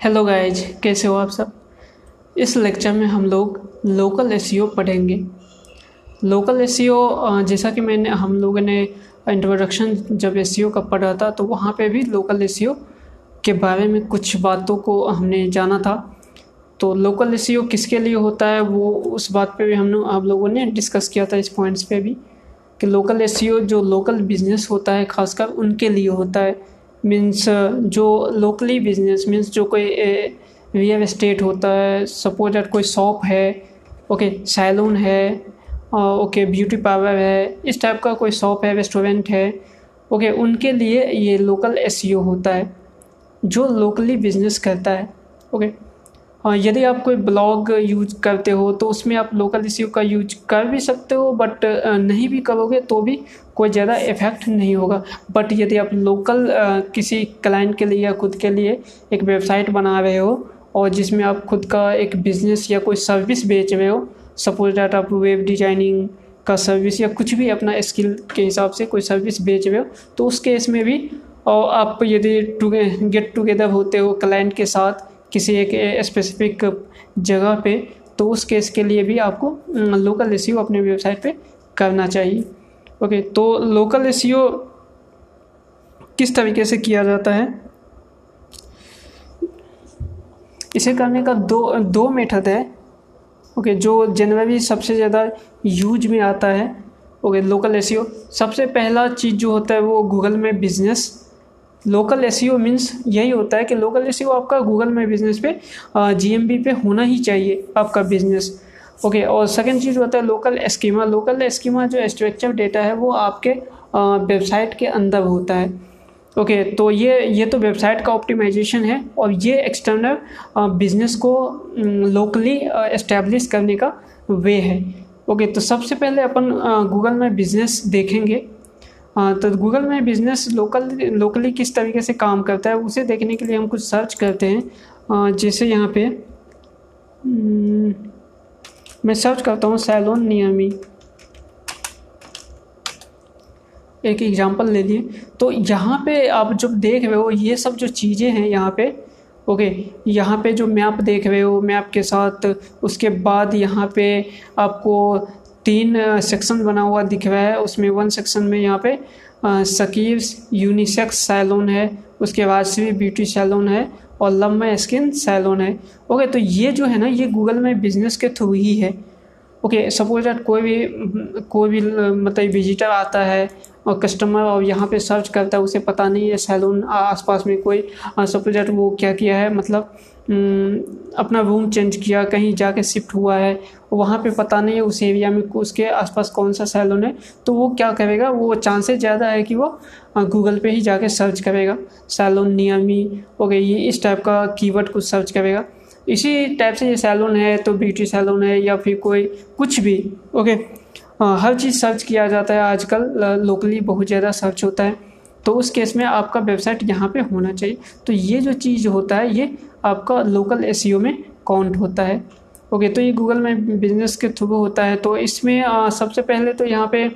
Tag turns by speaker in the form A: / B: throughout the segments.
A: Hello guys कैसे हो आप सब? इस लेक्चर में हम लोग लोकल एस पढ़ेंगे। लोकल एस जैसा कि मैंने, हम लोगों ने इंट्रोडक्शन जब एस का पढ़ा था तो वहाँ पे भी लोकल एस के बारे में कुछ बातों को हमने जाना था। तो लोकल एस किसके लिए होता है, वो उस बात पे भी हम आप लोगों ने डिस्कस किया था इस पॉइंट्स पे भी कि लोकल एस जो लोकल बिज़नेस होता है, खासकर उनके लिए होता है। मीन्स जो लोकली बिज़नेस मीन्स जो कोई रियल इस्टेट होता है सपोज़ दैट कोई शॉप है ओके सैलून है ओके ब्यूटी पार्लर है, इस टाइप का कोई शॉप है रेस्टोरेंट है ओके उनके लिए ये लोकल एस होता है, जो लोकली बिज़नेस करता है ओके यदि आप कोई ब्लॉग यूज़ करते हो तो उसमें आप लोकल इश्यू का यूज़ कर भी सकते हो बट नहीं भी करोगे तो भी कोई ज़्यादा इफ़ेक्ट नहीं होगा। बट यदि आप लोकल किसी क्लाइंट के लिए या खुद के लिए एक वेबसाइट बना रहे हो, और जिसमें आप खुद का एक बिज़नेस या कोई सर्विस बेच रहे हो सपोज़ डैट आप वेब डिज़ाइनिंग का सर्विस या कुछ भी अपना स्किल के हिसाब से कोई सर्विस बेच रहे हो तो उस केस में भी और आप यदि टुगे गेट टुगेदर होते हो क्लाइंट के साथ किसी एक स्पेसिफिक जगह पे तो उस केस के लिए भी आपको लोकल एस अपने वेबसाइट पे करना चाहिए। ओके तो लोकल एस किस तरीके से किया जाता है? इसे करने का दो दो मेथड है। ओके जो जनरली सबसे ज़्यादा यूज़ में आता है। ओके लोकल एस सबसे पहला चीज़ जो होता है वो गूगल में business local S C means यही होता है कि लोकल एस आपका गूगल में बिज़नेस पे जीएमबी पे होना ही चाहिए आपका बिज़नेस ओके और सेकेंड चीज़ होता है लोकल एस्कीमा लोकल एस्कीमा जो स्ट्रक्चर डेटा है वो आपके वेबसाइट के अंदर होता है। ओके okay, तो ये ये तो वेबसाइट का ऑप्टिमाइजेशन है और ये एक्सटर्नल बिज़नेस को लोकली इस्टेब्लिश करने का वे है। ओके okay, तो सबसे पहले अपन गूगल में बिज़नेस देखेंगे। तो गूगल में बिज़नेस लोकल लोकली किस तरीके से काम करता है उसे देखने के लिए हम कुछ सर्च करते हैं। जैसे यहाँ पे हम्म, मैं सर्च करता हूँ सैलोन नियमी एक एग्जांपल ले लिए। तो यहाँ पे आप जब देख रहे हो ये सब जो चीज़ें हैं यहाँ पे ओके यहाँ पे जो मैप देख रहे हो मैप के साथ उसके बाद यहाँ पे आपको तीन सेक्शन बना हुआ दिख रहा है। उसमें वन सेक्शन में यहाँ पे सकीव यूनिसेक्स सैलून है। उसके बाद श्री ब्यूटी सैलून है और लंबा स्किन सैलून है। ओके तो ये जो है ना, ये गूगल में बिज़नेस के थ्रू ही है। ओके सपोज़ दैट कोई भी कोई भी मतलब विजिटर आता है और कस्टमर और यहाँ पे सर्च करता है, उसे पता नहीं है सैलून आसपास में कोई। सपोज़ दैट वो क्या किया है मतलब अपना रूम चेंज किया, कहीं जाके शिफ्ट हुआ है, वहाँ पे पता नहीं है उस एरिया में उसके आसपास कौन सा सैलून है तो वो क्या करेगा, वो चांसेस ज़्यादा है कि वो गूगल पे ही जाके सर्च करेगा सैलून नियमी ओके ये इस टाइप का कीवर्ड कुछ सर्च करेगा। इसी टाइप से ये सैलून है तो ब्यूटी सैलून है, या फिर कोई कुछ भी ओके हर चीज़ सर्च किया जाता है आजकल लोकली बहुत ज़्यादा सर्च होता है। तो उस केस में आपका वेबसाइट यहाँ पे होना चाहिए। तो ये जो चीज़ होता है ये आपका लोकल एस में काउंट होता है। ओके तो ये गूगल में बिज़नेस के थ्रू होता है। तो इसमें आ, सबसे पहले तो यहाँ पे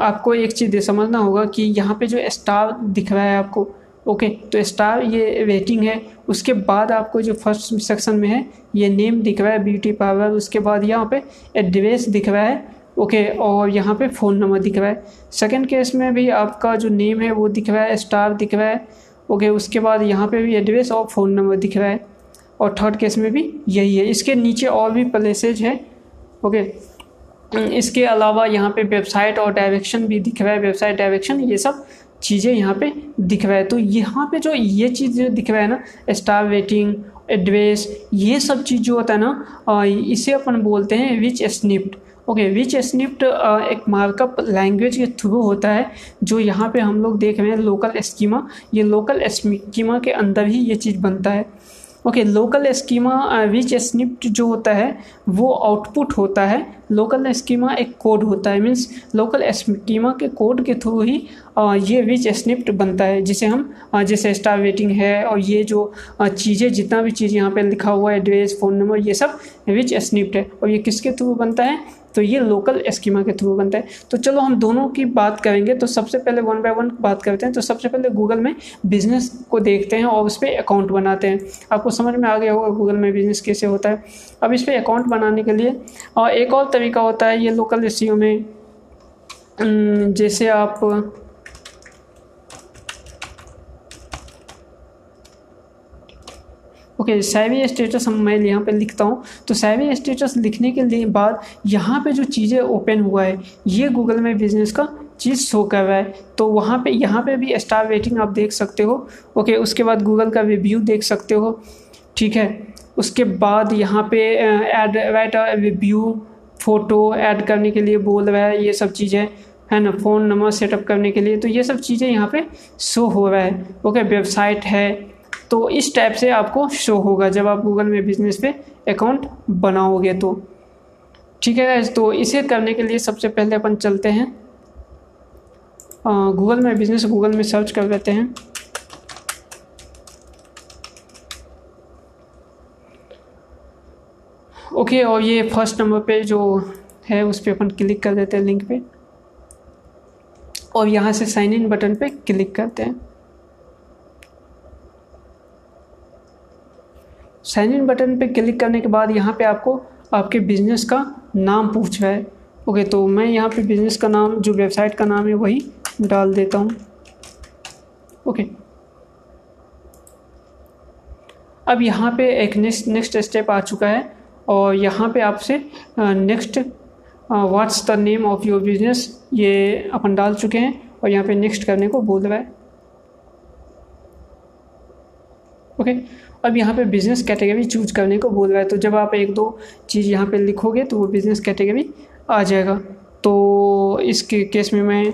A: आपको एक चीज़ समझना होगा कि यहाँ पे जो स्टार दिख रहा है आपको ओके तो स्टार ये रेटिंग है। उसके बाद आपको जो फ़र्स्ट सेक्शन में है ये नेम दिख रहा है ब्यूटी पार्लर उसके बाद यहाँ पे एड्रेस दिख रहा है। ओके और यहाँ पे फ़ोन नंबर दिख रहा है। सेकंड केस में भी आपका जो नेम है वो दिख रहा है स्टार दिख रहा है। ओके उसके बाद यहाँ पे भी एड्रेस और फ़ोन नंबर दिख रहा है। और थर्ड केस में भी यही है। इसके नीचे और भी प्लेसेज है। ओके इसके अलावा यहाँ पे वेबसाइट और डायरेक्शन भी दिख रहा है। वेबसाइट डायरेक्शन ये सब चीज़ें यहाँ पे दिख रहा है। तो यहाँ पे जो ये चीज़ जो दिख रहा है ना स्टार रेटिंग एड्रेस ये सब चीज़ जो होता है ना इसे अपन बोलते हैं rich snippet okay rich snippet एक मार्कअप लैंग्वेज के थ्रू होता है, जो यहाँ पे हम लोग देख रहे हैं लोकल स्कीमा ये लोकल स्कीमा के अंदर ही ये चीज़ बनता है। Okay local schema which snippet जो होता है, वो आउटपुट होता है। लोकल स्कीमा एक कोड होता है मीन्स लोकल स्कीमा के कोड के थ्रू ही ये विच स्निप्ट बनता है, जिसे हम जैसे स्टार वेटिंग है और ये जो चीज़ें, जितना भी चीज़ यहाँ पे लिखा हुआ है एड्रेस फ़ोन नंबर ये सब विच स्निप्ट है। और ये किसके थ्रू बनता है? तो ये लोकल स्कीमा के थ्रू बनता है। तो चलो हम दोनों की बात करेंगे तो सबसे पहले वन बाय वन बात करते हैं तो सबसे पहले गूगल में बिज़नेस को देखते हैं और उस पर अकाउंट बनाते हैं। आपको समझ में आ गया होगा गूगल में बिज़नेस कैसे होता है। अब इस पर अकाउंट बनाने के लिए और एक और तरीका होता है ये लोकल एस में। जैसे आप ओके सैवी स्टेटस हम मैं यहाँ पे लिखता हूँ। तो सैवी स्टेटस लिखने के लिए बाद यहाँ पे जो चीज़ें ओपन हुआ है, ये गूगल में बिज़नेस का चीज़ शो कर रहा है। तो वहाँ पे, यहाँ पे भी स्टार रेटिंग आप देख सकते हो। ओके उसके बाद गूगल का रिव्यू देख सकते हो। ठीक है? उसके बाद यहाँ पे add right review photo add करने के लिए बोल रहा है, ये सब चीज़ें, है ना फ़ोन नंबर सेटअप करने के लिए तो ये सब चीज़ें यहाँ पे शो हो रहा है। ओके वेबसाइट है तो इस टाइप से आपको शो होगा, जब आप गूगल में बिज़नेस पे अकाउंट बनाओगे तो। ठीक है तो इसे करने के लिए सबसे पहले अपन चलते हैं। गूगल में बिज़नेस गूगल में सर्च कर लेते हैं। ओके और ये फ़र्स्ट नंबर पे जो है, उस पर अपन क्लिक कर देते हैं लिंक पे। और यहाँ से साइन इन बटन पे क्लिक करते हैं। साइन इन बटन पे क्लिक करने के बाद यहाँ पे आपको आपके बिज़नेस का नाम पूछ रहा है। ओके तो मैं यहाँ पे बिज़नेस का नाम, जो वेबसाइट का नाम है, वही डाल देता हूँ। ओके अब यहाँ पे एक नेक्स्ट नेक्स्ट स्टेप आ चुका है। और यहाँ पे आपसे next what's the name of your business ये अपन डाल चुके हैं और यहाँ पे नेक्स्ट करने को बोल रहा है। ओके अब यहाँ पे बिज़नेस कैटेगरी चूज़ करने को बोल रहा है। तो जब आप एक दो चीज़ यहाँ पे लिखोगे तो वो बिज़नेस कैटेगरी आ जाएगा। तो इसके केस में मैं,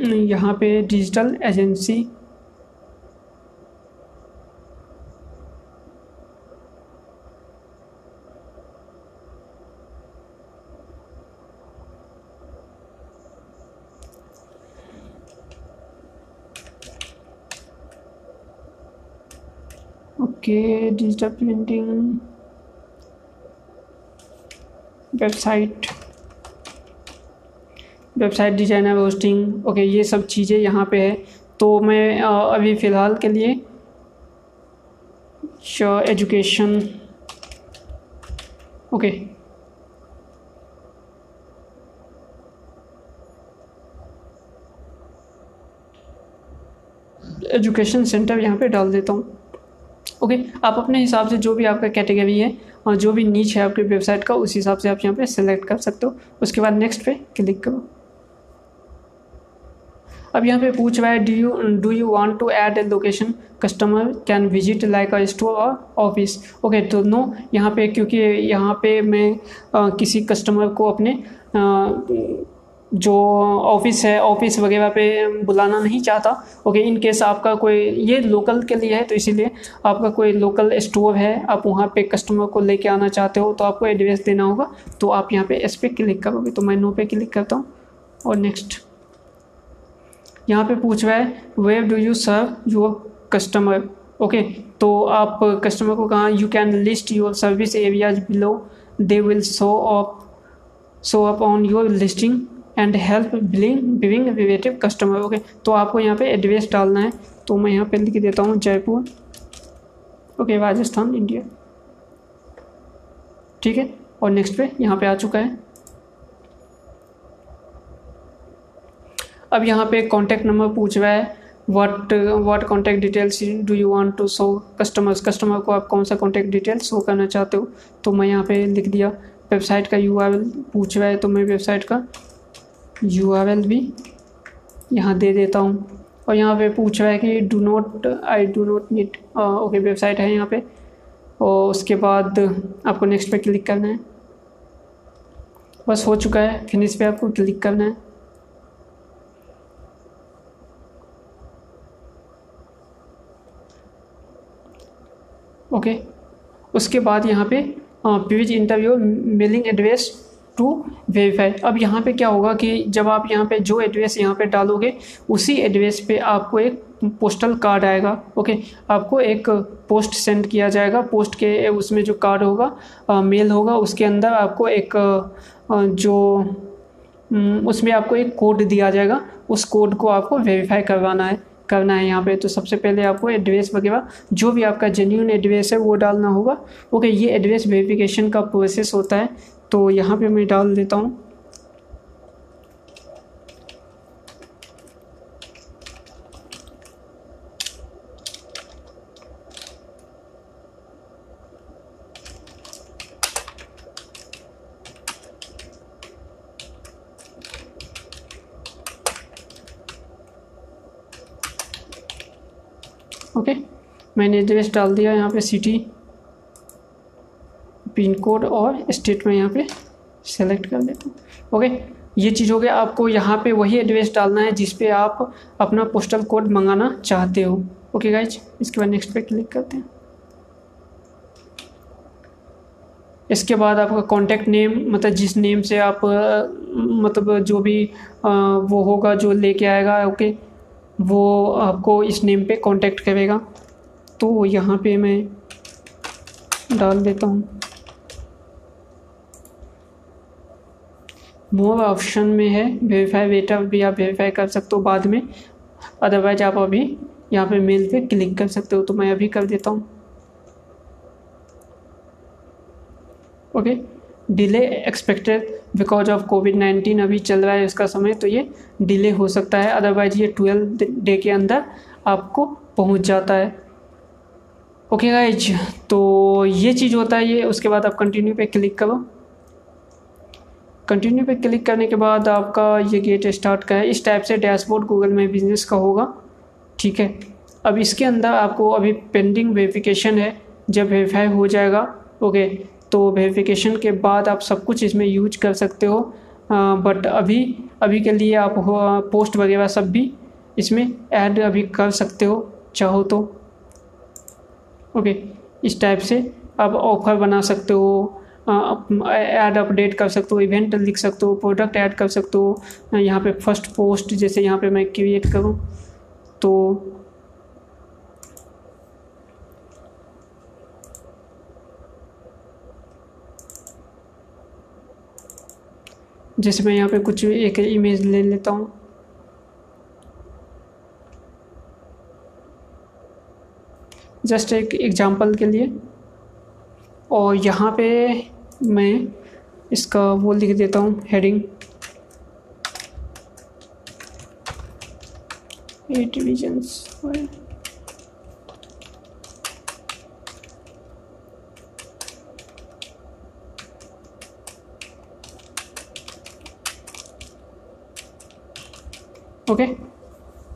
A: यहाँ पे digital agency okay digital printing website website designer hosting okay ये सब चीज़ें यहाँ पे है। तो मैं अभी फ़िलहाल के लिए एजुकेशन ओके एजुकेशन सेंटर यहाँ पे डाल देता हूँ। ओके आप अपने हिसाब से जो भी आपका कैटेगरी है और जो भी नीच है आपकी वेबसाइट का उस हिसाब से आप यहाँ पे सेलेक्ट कर सकते हो। उसके बाद नेक्स्ट पे क्लिक करो। अब यहाँ पे पूछ रहा है do you do you want to add a location customer can visit like a store और ऑफ़िस ओके तो नो यहाँ पे क्योंकि यहाँ पे मैं आ, किसी कस्टमर को अपने आ, जो ऑफ़िस है, ऑफ़िस वगैरह पे बुलाना नहीं चाहता। ओके, इन केस आपका कोई, ये लोकल के लिए है तो इसीलिए आपका कोई लोकल स्टोर है, आप वहाँ पे कस्टमर को लेके आना चाहते हो तो आपको एड्रेस देना होगा तो आप यहाँ पे एस पे क्लिक करोगे। तो मैं नो पे क्लिक करता हूँ। और नेक्स्ट यहाँ पे पूछ रहा है where do you serve your customer okay तो आप कस्टमर को कहाँ you can list your service areas below they will show up show up on your listing and help billing being relative customer okay तो आपको यहाँ पे address डालना है। तो मैं यहाँ पे लिख देता हूँ, जयपुर। ओके राजस्थान इंडिया ठीक है? और नेक्स्ट पे यहाँ पे आ चुका है। अब यहाँ पे कॉन्टैक्ट नंबर पूछ रहा है। What what contact details do you want to show customers customer को आप कौन सा कॉन्टैक्ट डिटेल शो करना चाहते हो? तो मैं यहाँ पे लिख दिया। वेबसाइट का यू पूछ रहा है तो मैं वेबसाइट का यू आर एल भी यहाँ दे देता हूँ। और यहाँ पे पूछ रहा है कि do not I do not need okay website है यहाँ पे। और उसके बाद आपको नेक्स्ट पे क्लिक करना है। बस हो चुका है। फिनिश पे आपको क्लिक करना है। ओके उसके बाद यहाँ पे page interview mailing address to verify अब यहाँ पे क्या होगा कि जब आप यहाँ पे जो एड्रेस यहाँ पे डालोगे उसी एड्रेस पे आपको एक पोस्टल कार्ड आएगा ओके आपको एक पोस्ट सेंड किया जाएगा। पोस्ट के उसमें जो कार्ड होगा आ, मेल होगा उसके अंदर आपको एक आ, जो उसमें आपको एक कोड दिया जाएगा। उस कोड को आपको वेरीफाई करवाना है करना है यहाँ पे। तो सबसे पहले आपको एड्रेस वगैरह जो भी आपका जेन्यून एड्रेस है वो डालना होगा। ओके ये एड्रेस वेरिफिकेशन का प्रोसेस होता है। तो यहाँ पे मैं डाल देता हूँ। ओके, मैंने एड्रेस डाल दिया यहाँ पे सिटी। पिन कोड और स्टेट में यहाँ पे सेलेक्ट कर देता हूँ। ओके, ये चीज़ हो गया। आपको यहाँ पे वही एड्रेस डालना है जिस पे आप अपना पोस्टल कोड मंगाना चाहते हो। ओके गाइज़ इसके बाद नेक्स्ट पे क्लिक करते हैं। इसके बाद आपका कॉन्टैक्ट नेम मतलब जिस नेम से आप मतलब जो भी वो होगा, जो लेके आएगा, ओके, वो आपको इस नेम पे कांटेक्ट करेगा। तो यहाँ पे मैं डाल देता हूँ। मोर ऑप्शन में है। वेरीफाई वेटा भी आप वेरीफाई कर सकते हो बाद में। अदरवाइज़ आप अभी यहाँ पे मेल पे क्लिक कर सकते हो। तो मैं अभी कर देता हूँ। Okay delay expected because of COVID nineteen अभी चल रहा है इसका समय। तो ये डिले हो सकता है। अदरवाइज़ ये ट्वेल्व डे के अंदर आपको पहुँच जाता है। ओके गाइज़ तो ये चीज़ होता है ये। उसके बाद आप कंटिन्यू पे क्लिक करो। कंटिन्यू पे क्लिक करने के बाद आपका ये गेट स्टार्ट का है। इस टाइप से डैशबोर्ड गूगल में बिज़नेस का होगा। ठीक है? अब इसके अंदर आपको अभी पेंडिंग वेरिफिकेशन है। जब वेरीफाई हो जाएगा ओके तो वेरिफिकेशन के बाद आप सब कुछ इसमें यूज़ कर सकते हो। आ, बट अभी अभी के लिए आप पोस्ट वगैरह सब भी इसमें ऐड अभी कर सकते हो चाहो तो। ओके इस टाइप से आप ऑफ़र बना सकते हो। ऐड अपडेट कर सकते हो इवेंट लिख सकते हो प्रोडक्ट ऐड कर सकते हो यहाँ पे फ़र्स्ट पोस्ट जैसे यहाँ पे मैं क्रिएट करूँ तो जैसे मैं यहाँ पे कुछ एक इमेज ले लेता हूँ। जस्ट एक एग्जांपल के लिए, और यहाँ पे मैं इसका वो लिख देता हूँ हेडिंग एट डिविजन्स ओके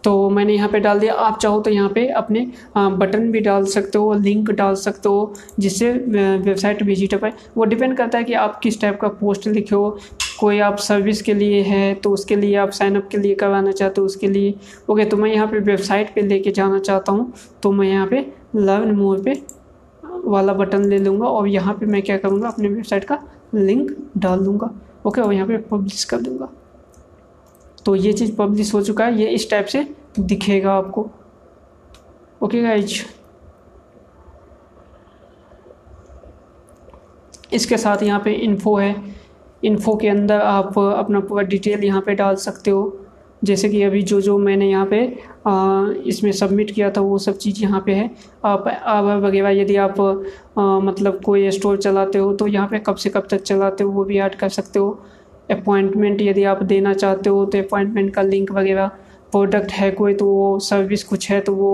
A: तो मैंने यहाँ पे डाल दिया। आप चाहो तो यहाँ पे अपने बटन भी डाल सकते हो, लिंक डाल सकते हो, जिससे वेबसाइट विज़िट हो। पाए वो डिपेंड करता है कि आप किस टाइप का पोस्ट लिखे हो। कोई आप सर्विस के लिए है तो उसके लिए आप साइनअप के लिए करवाना चाहते हो उसके लिए। ओके तो मैं यहाँ पे वेबसाइट पे लेके जाना चाहता हूँ। तो मैं यहाँ पे लर्न मोर पे वाला बटन ले लूँगा और यहाँ पे मैं क्या करूँगा, अपने वेबसाइट का लिंक डाल दूँगा। ओके, और यहाँ पे पब्लिश कर दूँगा। तो ये चीज़ पब्लिश हो चुका है ये इस टाइप से दिखेगा आपको। ओके गाइज़ इसके साथ यहाँ पे इन्फो है। इन्फो के अंदर आप अपना पूरा डिटेल यहाँ पे डाल सकते हो। जैसे कि अभी जो जो मैंने यहाँ पे आ, इसमें सबमिट किया था वो सब चीज़ यहाँ पे है। आप आवर वगैरह यदि आप आ, मतलब कोई स्टोर चलाते हो तो यहाँ पे कब से कब तक चलाते हो वो भी ऐड कर सकते हो। अपॉइंटमेंट यदि आप देना चाहते हो तो अपॉइंटमेंट का लिंक वगैरह प्रोडक्ट है कोई तो वो सर्विस कुछ है तो वो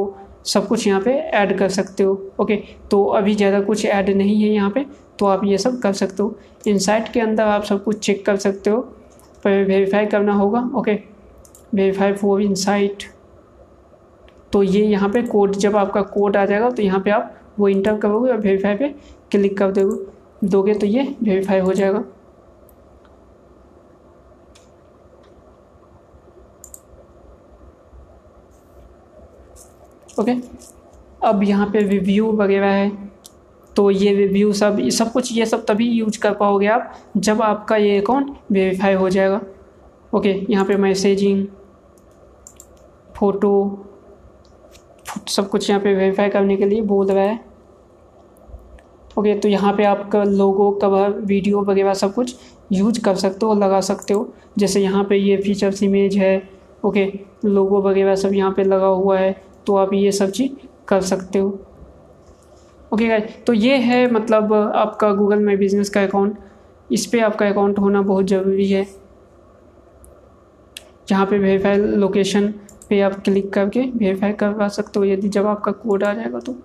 A: सब कुछ यहाँ पे ऐड कर सकते हो। ओके तो अभी ज़्यादा कुछ ऐड नहीं है यहाँ पे तो आप ये सब कर सकते हो। इनसाइट के अंदर आप सब कुछ चेक कर सकते हो। पर वेरीफाई करना होगा ओके वेरीफाई फॉर इनसाइट तो ये यहाँ पे कोड जब आपका कोड आ जाएगा तो यहाँ पे आप वो इंटर करोगे और वेरीफाई पे क्लिक कर दोगे। दोगे तो ये वेरीफाई हो जाएगा। ओके अब यहाँ पे रिव्यू वगैरह है तो ये रिव्यू सब सब कुछ ये सब तभी यूज़ कर पाओगे आप, जब आपका ये अकाउंट वेरीफाई हो जाएगा। ओके यहाँ पे मैसेजिंग फ़ोटो सब कुछ यहाँ पे वेरीफाई करने के लिए बोल रहा है। ओके तो यहाँ पे आपका लोगो कवर वीडियो वगैरह सब कुछ यूज़ कर सकते हो, लगा सकते हो। जैसे यहाँ पे ये फीचर्स इमेज है ओके लोगो वगैरह सब यहाँ पे लगा हुआ है तो आप ये सब चीज़ कर सकते हो। ओके गाइस तो ये है मतलब आपका गूगल में बिज़नेस का अकाउंट इस पर आपका अकाउंट होना बहुत ज़रूरी है। जहाँ पे वेरीफाई लोकेशन पे आप क्लिक करके वेरीफाई करवा सकते हो। यदि जब आपका कोड आ जाएगा तो।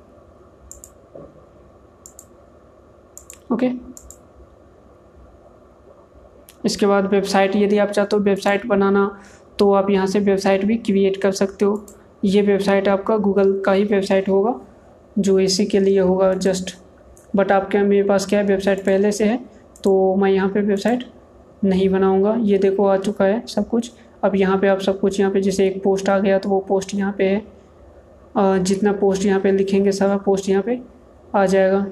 A: ओके इसके बाद वेबसाइट यदि आप चाहते हो वेबसाइट बनाना तो आप यहाँ से वेबसाइट भी क्रिएट कर सकते हो। ये वेबसाइट आपका गूगल का ही वेबसाइट होगा, जो इसी के लिए होगा जस्ट बट आपके, मेरे पास क्या है, वेबसाइट पहले से है तो मैं यहाँ पे वेबसाइट नहीं बनाऊँगा। ये देखो, आ चुका है सब कुछ। अब यहाँ पे आप सब कुछ, यहाँ पे जैसे एक पोस्ट आ गया तो वो पोस्ट यहाँ पे है। जितना पोस्ट यहाँ पे लिखेंगे, सारा पोस्ट यहाँ पे आ जाएगा।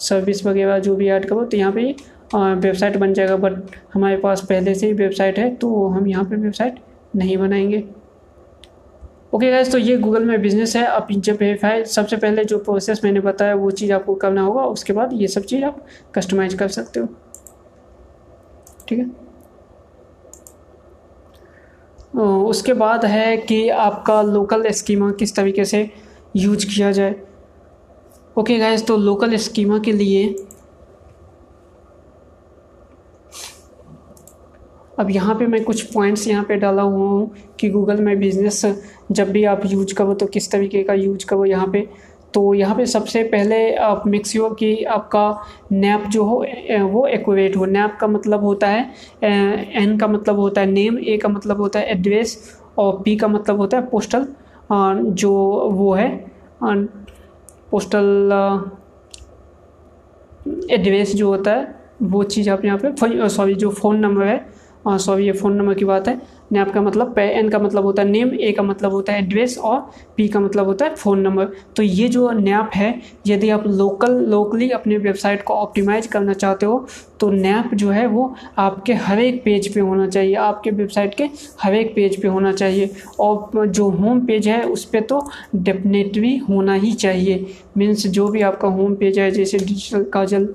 A: सर्विस वगैरह जो भी ऐड करो तो यहाँ पे वेबसाइट बन जाएगा। बट हमारे पास पहले से ही वेबसाइट है तो हम यहाँ पे वेबसाइट नहीं बनाएँगे। ओके गाइज़ तो ये गूगल में बिज़नेस है। आप जब वेरीफाई सबसे पहले जो प्रोसेस मैंने बताया, वो चीज़ आपको करना होगा। उसके बाद ये सब चीज़ आप कस्टमाइज कर सकते हो। ठीक है? उसके बाद है कि आपका लोकल स्कीमा किस तरीके से यूज़ किया जाए। ओके गाइज़ तो लोकल स्कीमा के लिए अब यहाँ पे मैं कुछ पॉइंट्स यहाँ पे डाला हुआ हूँ कि गूगल में बिज़नेस जब भी आप यूज़ करो तो किस तरीके का यूज़ करो यहाँ पे। तो यहाँ पे सबसे पहले आप मिक्स श्योर कि आपका नैप जो हो वो एक्यूरेट हो। नैप का मतलब होता है एन का मतलब होता है नेम ए का मतलब होता है एड्रेस और पी का मतलब होता है पोस्टल जो वो है पोस्टल एड्रेस जो होता है, वो चीज़ आप यहाँ पे सॉरी जो फ़ोन नंबर है सॉरी ये फ़ोन नंबर की बात है। नैप का मतलब पे एन का मतलब होता है नेम ए का मतलब होता है एड्रेस और पी का मतलब होता है फ़ोन नंबर तो ये जो नैप है, यदि आप लोकल लोकली अपने वेबसाइट को ऑप्टिमाइज करना चाहते हो तो नैप जो है वो आपके हर एक पेज पे होना चाहिए। आपके वेबसाइट के हर एक पेज पे होना चाहिए। और जो होम पेज है, उस पर तो डेफिनेटली होना ही चाहिए। मीन्स जो भी आपका होम पेज है, जैसे डिजिटल काजल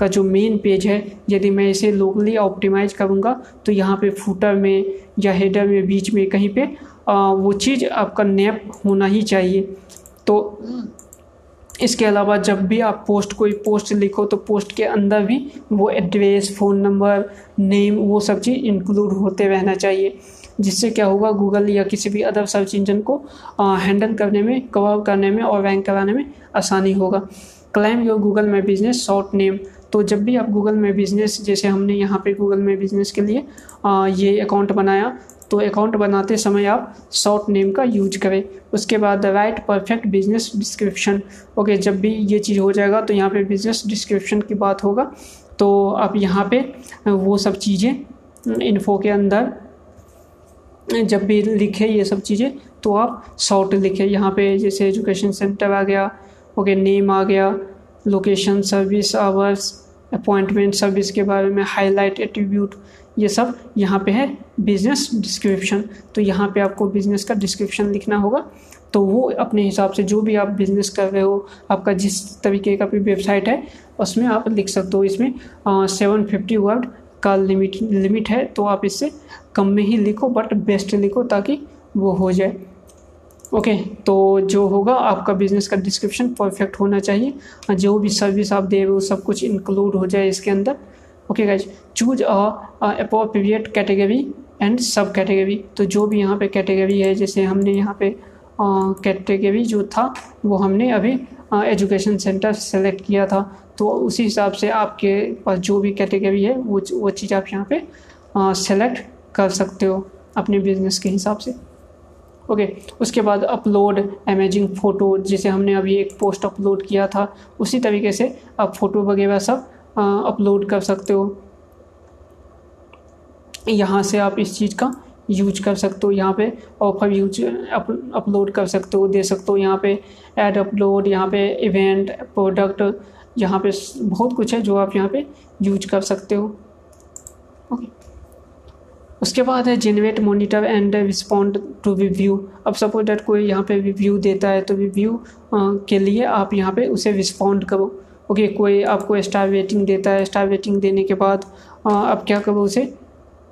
A: का जो मेन पेज है यदि मैं इसे लोकली ऑप्टिमाइज करूँगा तो यहाँ पे फूटर में या हेडर में बीच में कहीं पे आ, वो चीज़ आपका नैप होना ही चाहिए। तो इसके अलावा जब भी आप पोस्ट कोई पोस्ट लिखो तो पोस्ट के अंदर भी वो एड्रेस फ़ोन नंबर नेम वो सब चीज़ इंक्लूड होते रहना चाहिए। जिससे क्या होगा गूगल या किसी भी अदर सर्च इंजन को हैंडल करने में कवर करने में और रैंक कराने में आसानी होगा। Claim your Google my business short name तो जब भी आप गूगल में बिज़नेस जैसे हमने यहाँ पे गूगल में बिज़नेस के लिए आ, ये अकाउंट बनाया तो अकाउंट बनाते समय आप शॉर्ट नेम का यूज़ करें। उसके बाद the right perfect business description okay जब भी ये चीज़ हो जाएगा तो यहाँ पे बिज़नेस डिस्क्रिप्शन की बात होगा। तो आप यहाँ पे वो सब चीज़ें इन्फो के अंदर जब भी लिखे ये सब चीज़ें तो आप शॉर्ट लिखें। यहाँ पे जैसे एजुकेशन सेंटर आ गया ओके नेम आ गया location service hours appointment service के बारे में हाईलाइट, एट्रीब्यूट, ये सब यहाँ पे है बिज़नेस डिस्क्रिप्शन तो यहाँ पे आपको बिज़नेस का डिस्क्रिप्शन लिखना होगा। तो वो अपने हिसाब से जो भी आप बिज़नेस कर रहे हो, आपका जिस तरीके का भी वेबसाइट है, उसमें आप लिख सकते हो। इसमें सेवन फिफ्टी वर्ड का लिमिट लिमिट है तो आप इससे कम में ही लिखो बट बेस्ट लिखो ताकि वो हो जाए। ओके तो जो होगा आपका बिज़नेस का डिस्क्रिप्शन परफेक्ट होना चाहिए। जो भी सर्विस आप दे रहे हो, सब कुछ इंक्लूड हो जाए इसके अंदर। Okay guys choose a appropriate category and sub category तो जो भी यहाँ पे कैटेगरी है, जैसे हमने यहाँ पे कैटेगरी जो था, वो हमने अभी एजुकेशन सेंटर सेलेक्ट किया था। तो उसी हिसाब से आपके पास जो भी कैटेगरी है, वो वो चीज़ आप यहाँ पे सेलेक्ट कर सकते हो अपने बिज़नेस के हिसाब से। ओके उसके बाद अपलोड अमेजिंग फ़ोटो जैसे हमने अभी एक पोस्ट अपलोड किया था, उसी तरीके से आप फ़ोटो वगैरह सब अपलोड कर सकते हो। यहाँ से आप इस चीज़ का यूज़ कर सकते हो, यहाँ पे ऑफ़र यूज़ अपलोड कर सकते हो, दे सकते हो। यहाँ पे ऐड अपलोड यहाँ पे इवेंट प्रोडक्ट यहाँ पे बहुत कुछ है जो आप यहाँ पे यूज़ कर सकते हो। ओके उसके बाद है generate monitor and respond to review अब सपोज़ डेट कोई यहाँ पे रिव्यू देता है तो रिव्यू के लिए आप यहाँ पे उसे रिस्पॉन्ड करो। ओके okay, कोई आपको स्टार रेटिंग देता है स्टार रेटिंग देने के बाद आप क्या करो उसे?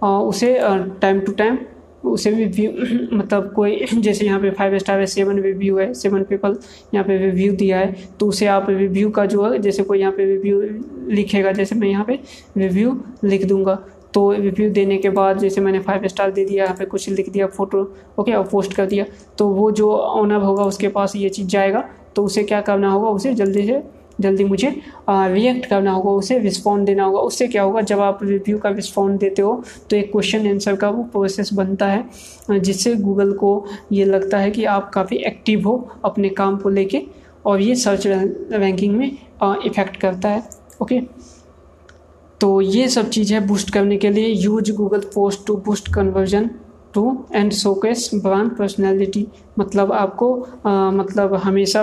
A: आ, उसे टाइम टू टाइम उसे रिव्यू मतलब कोई जैसे यहाँ पे फाइव स्टार है सेवन रिव्यू है सेवन पीपल यहाँ पे रिव्यू दिया है तो उसे आप रिव्यू का जो है जैसे कोई यहाँ पे रिव्यू लिखेगा जैसे मैं यहाँ पे रिव्यू लिख दूँगा। तो रिव्यू देने के बाद जैसे मैंने फाइव स्टार दे दिया यहाँ पे कुछ लिख दिया फ़ोटो ओके और पोस्ट कर दिया। तो वो जो ऑनर होगा, उसके पास ये चीज़ जाएगा। तो उसे क्या करना होगा? उसे जल्दी से, जल्दी मुझे रिएक्ट करना होगा, उसे रिस्पॉन्ड देना होगा। उससे क्या होगा? जब आप रिव्यू का रिस्पॉन्ड देते हो तो एक क्वेश्चन आंसर का वो प्रोसेस बनता है, जिससे गूगल को ये लगता है कि आप काफ़ी एक्टिव हो अपने काम को लेके, और ये सर्च रैंकिंग में इफ़ेक्ट करता है ओके तो ये सब चीज़ है बूस्ट करने के लिए use Google post to boost conversion to and showcase brand personality मतलब आपको आ, मतलब हमेशा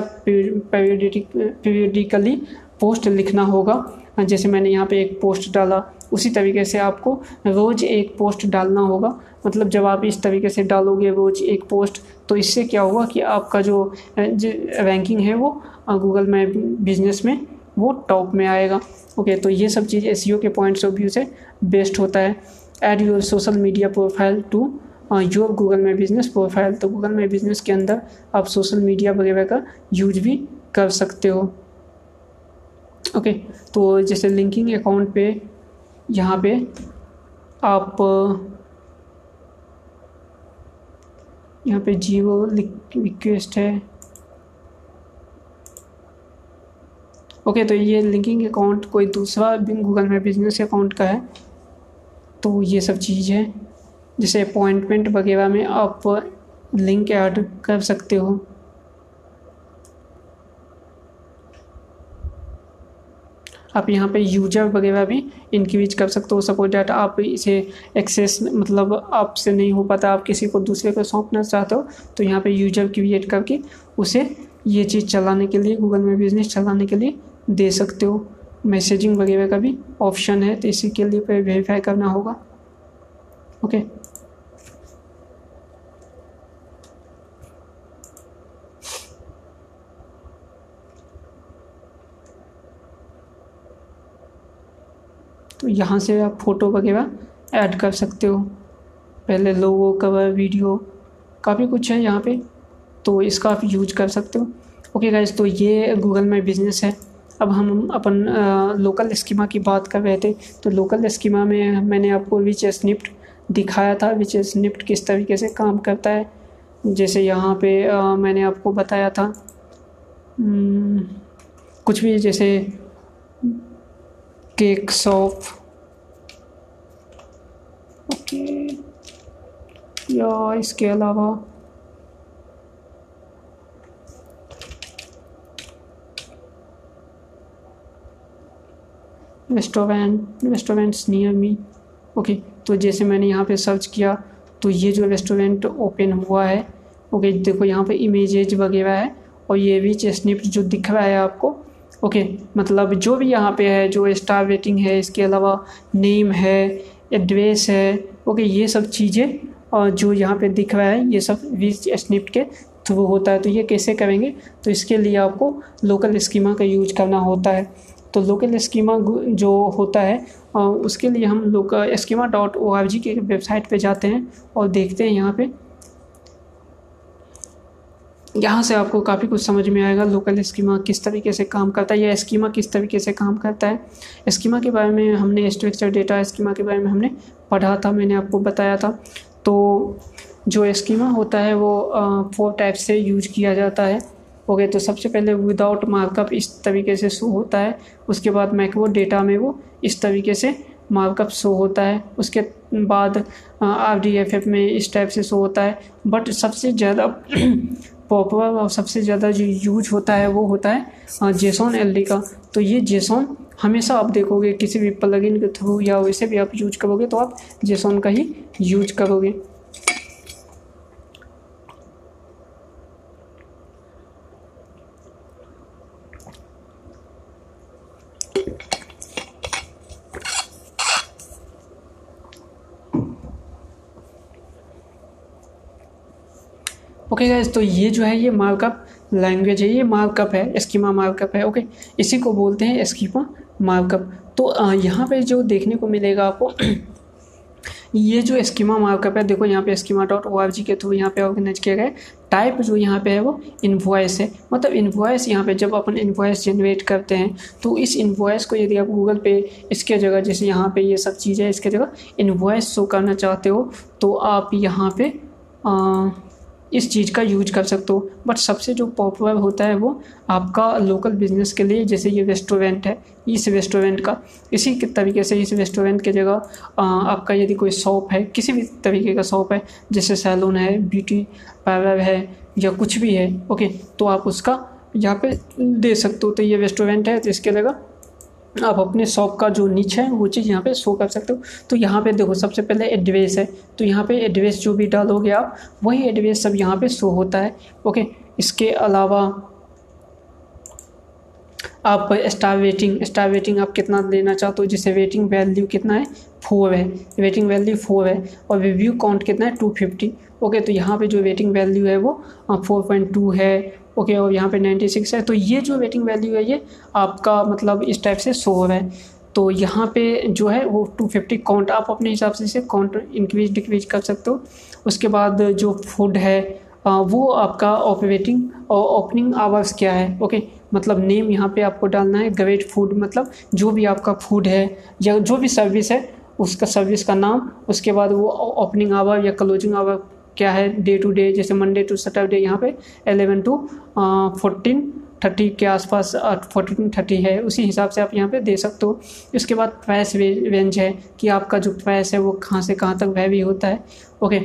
A: पीरियडिकली पोस्ट लिखना होगा। जैसे मैंने यहाँ पे एक पोस्ट डाला उसी तरीके से आपको रोज़ एक पोस्ट डालना होगा। मतलब जब आप इस तरीके से डालोगे रोज़ एक पोस्ट तो इससे क्या होगा कि आपका जो रैंकिंग है वो गूगल में बिज़नेस में वो टॉप में आएगा। ओके तो ये सब चीज़ एस के पॉइंट्स ऑफ़ व्यू से बेस्ट होता है। Add your social media profile to your Google my business profile तो गूगल में बिज़नेस के अंदर आप सोशल मीडिया वगैरह का यूज़ भी कर सकते हो। ओके तो जैसे लिंकिंग अकाउंट पे, यहाँ पे आप, यहाँ पे जियो रिक्वेस्ट है। ओके तो ये लिंकिंग अकाउंट कोई दूसरा गूगल में बिज़नेस अकाउंट का है तो ये सब चीज़ है। जैसे अपॉइंटमेंट वगैरह में आप लिंक ऐड कर सकते हो। आप यहाँ पे यूज़र वगैरह भी इंक्रीज कर सकते हो। सपोज़ डेट आप इसे एक्सेस मतलब आपसे नहीं हो पाता, आप किसी को दूसरे को सौंपना चाहते हो तो यहाँ पे यूज़र क्रिएट करके उसे ये चीज़ चलाने के लिए गूगल में बिज़नेस चलाने के लिए दे सकते हो। मैसेजिंग वगैरह का भी ऑप्शन है तो इसी के लिए पे वेरीफाई करना होगा। ओके तो यहाँ से आप फ़ोटो वगैरह ऐड कर सकते हो। पहले लोगो कवर वीडियो काफ़ी कुछ है यहाँ पे तो इसका आप यूज़ कर सकते हो। ओके गाइज़ तो ये गूगल में बिज़नेस है। अब हम अपन लोकल स्कीमा की बात कर रहे थे। तो लोकल स्कीमा में मैंने आपको विच एस स्निप्ट दिखाया था विच एस स्निप्ट किस तरीके से काम करता है। जैसे यहाँ पे आ, मैंने आपको बताया था। हम्म, कुछ भी जैसे केक शॉप ओके या इसके अलावा restaurant, restaurants near me okay तो जैसे मैंने यहाँ पे सर्च किया तो ये जो रेस्टोरेंट ओपन हुआ है ओके देखो यहाँ पे इमेजेज वगैरह है, और ये भी स्निप जो दिख रहा है आपको ओके मतलब जो भी यहाँ पे है, जो स्टार रेटिंग है, इसके अलावा नेम है एड्रेस है ओके ये सब चीज़ें और जो यहाँ पे दिख रहा है, ये सब वीज स्निप्ट के थ्रू होता है। तो ये कैसे करेंगे? तो इसके लिए आपको लोकल स्कीमा का यूज़ करना होता है। तो लोकल स्कीमा जो होता है उसके लिए हम लोग schema dot O R G के वेबसाइट पे जाते हैं और देखते हैं यहाँ पे। यहाँ से आपको काफ़ी कुछ समझ में आएगा लोकल स्कीमा किस तरीके से काम करता है, या स्कीमा किस तरीके से काम करता है। स्कीमा के बारे में हमने स्ट्रक्चर डेटा स्कीमा के बारे में हमने पढ़ा था, मैंने आपको बताया था। तो जो स्कीमा होता है वो फोर टाइप से यूज़ किया जाता है। ओके तो सबसे पहले विदाउट मार्कअप इस तरीके से शो होता है। उसके बाद मैक्रो डेटा में वो इस तरीके से मार्कअप शो होता है। उसके बाद आर डी एफ़ एफ़ में इस टाइप से शो होता है। बट सबसे ज़्यादा पॉपुलर और सबसे ज़्यादा जो यूज़ होता है, वो होता है जेसॉन एल डी का। तो ये जेसॉन हमेशा आप देखोगे, किसी भी प्लगइन के थ्रू या वैसे भी आप यूज़ करोगे तो आप जेसॉन का ही यूज़ करोगे। ओके गाइस तो ये जो है, ये मार्कअप लैंग्वेज है, ये मार्कअप है, एस्कीमा मार्कअप है ओके इसी को बोलते हैं एस्कीमा मार्कअप तो यहाँ पे जो देखने को मिलेगा आपको, ये जो स्कीमा मार्कअप है, देखो यहाँ पे schema dot O R G के थ्रू यहाँ पे ऑर्गेनाइज किया गया टाइप जो यहाँ पे है, वो इन्वॉइस है। मतलब इन्वॉइस यहाँ पे जब अपन इन्वॉइस जनरेट करते हैं तो इस इन्वॉइस को यदि आप गूगल पे, इसके जगह, जैसे यहाँ पे ये सब चीज़ें इसके जगह इन्वॉइस शो करना चाहते हो तो आप यहाँ पे इस चीज़ का यूज़ कर सकते हो। बट सबसे जो पॉपुलर होता है वो आपका लोकल बिज़नेस के लिए, जैसे ये रेस्टोरेंट है, इस रेस्टोरेंट का। इसी के तरीके से इस रेस्टोरेंट की जगह आपका यदि कोई शॉप है, किसी भी तरीके का शॉप है, जैसे सैलून है, ब्यूटी पार्लर है या कुछ भी है, ओके तो आप उसका यहाँ पे दे सकते हो। तो ये रेस्टोरेंट है तो इसके जगह आप अपने शॉप का जो नीच है, वो चीज़ यहाँ पे शो कर सकते हो। तो यहाँ पे देखो, सबसे पहले एड्रेस है। तो यहाँ पे एड्रेस जो भी डालोगे आप, वही एड्रेस सब यहाँ पे शो होता है। ओके इसके अलावा आप स्टार वेटिंग स्टार वेटिंग आप कितना देना चाहते हो जिससे वेटिंग वैल्यू कितना है? फोर है। वेटिंग वैल्यू फोर है। और रिव्यू काउंट कितना है? टू फिफ्टी ओके तो यहाँ पे जो वेटिंग वैल्यू है वो फोर पॉइंट टू है। ओके, और यहाँ पे नाइन्टी सिक्स है। तो ये जो वेटिंग वैल्यू है, ये आपका मतलब इस टाइप से शो हो। रहा है तो यहाँ पे जो है, वो टू फिफ्टी काउंट आप अपने हिसाब से इसे काउंट इंक्रीज डिक्रीज कर सकते हो। उसके बाद जो फ़ूड है वो आपका ऑपरेटिंग और ओपनिंग आवर्स क्या है, ओके? मतलब नेम यहाँ पे आपको डालना है ग्रेट फ़ूड मतलब जो भी आपका फ़ूड है, या जो भी सर्विस है, उसका सर्विस का नाम, उसके बाद वो ओपनिंग आवर या क्लोजिंग आवर क्या है? डे टू डे जैसे मंडे टू सैटरडे यहाँ पे एलेवन टू फोर्टीन थर्टी के आसपास फोर्टीन थर्टी है। उसी हिसाब से आप यहाँ पे दे सकते हो। इसके बाद प्राइस रेंज है कि आपका जो प्राइस है वो कहाँ से कहाँ तक वह भी होता है। ओके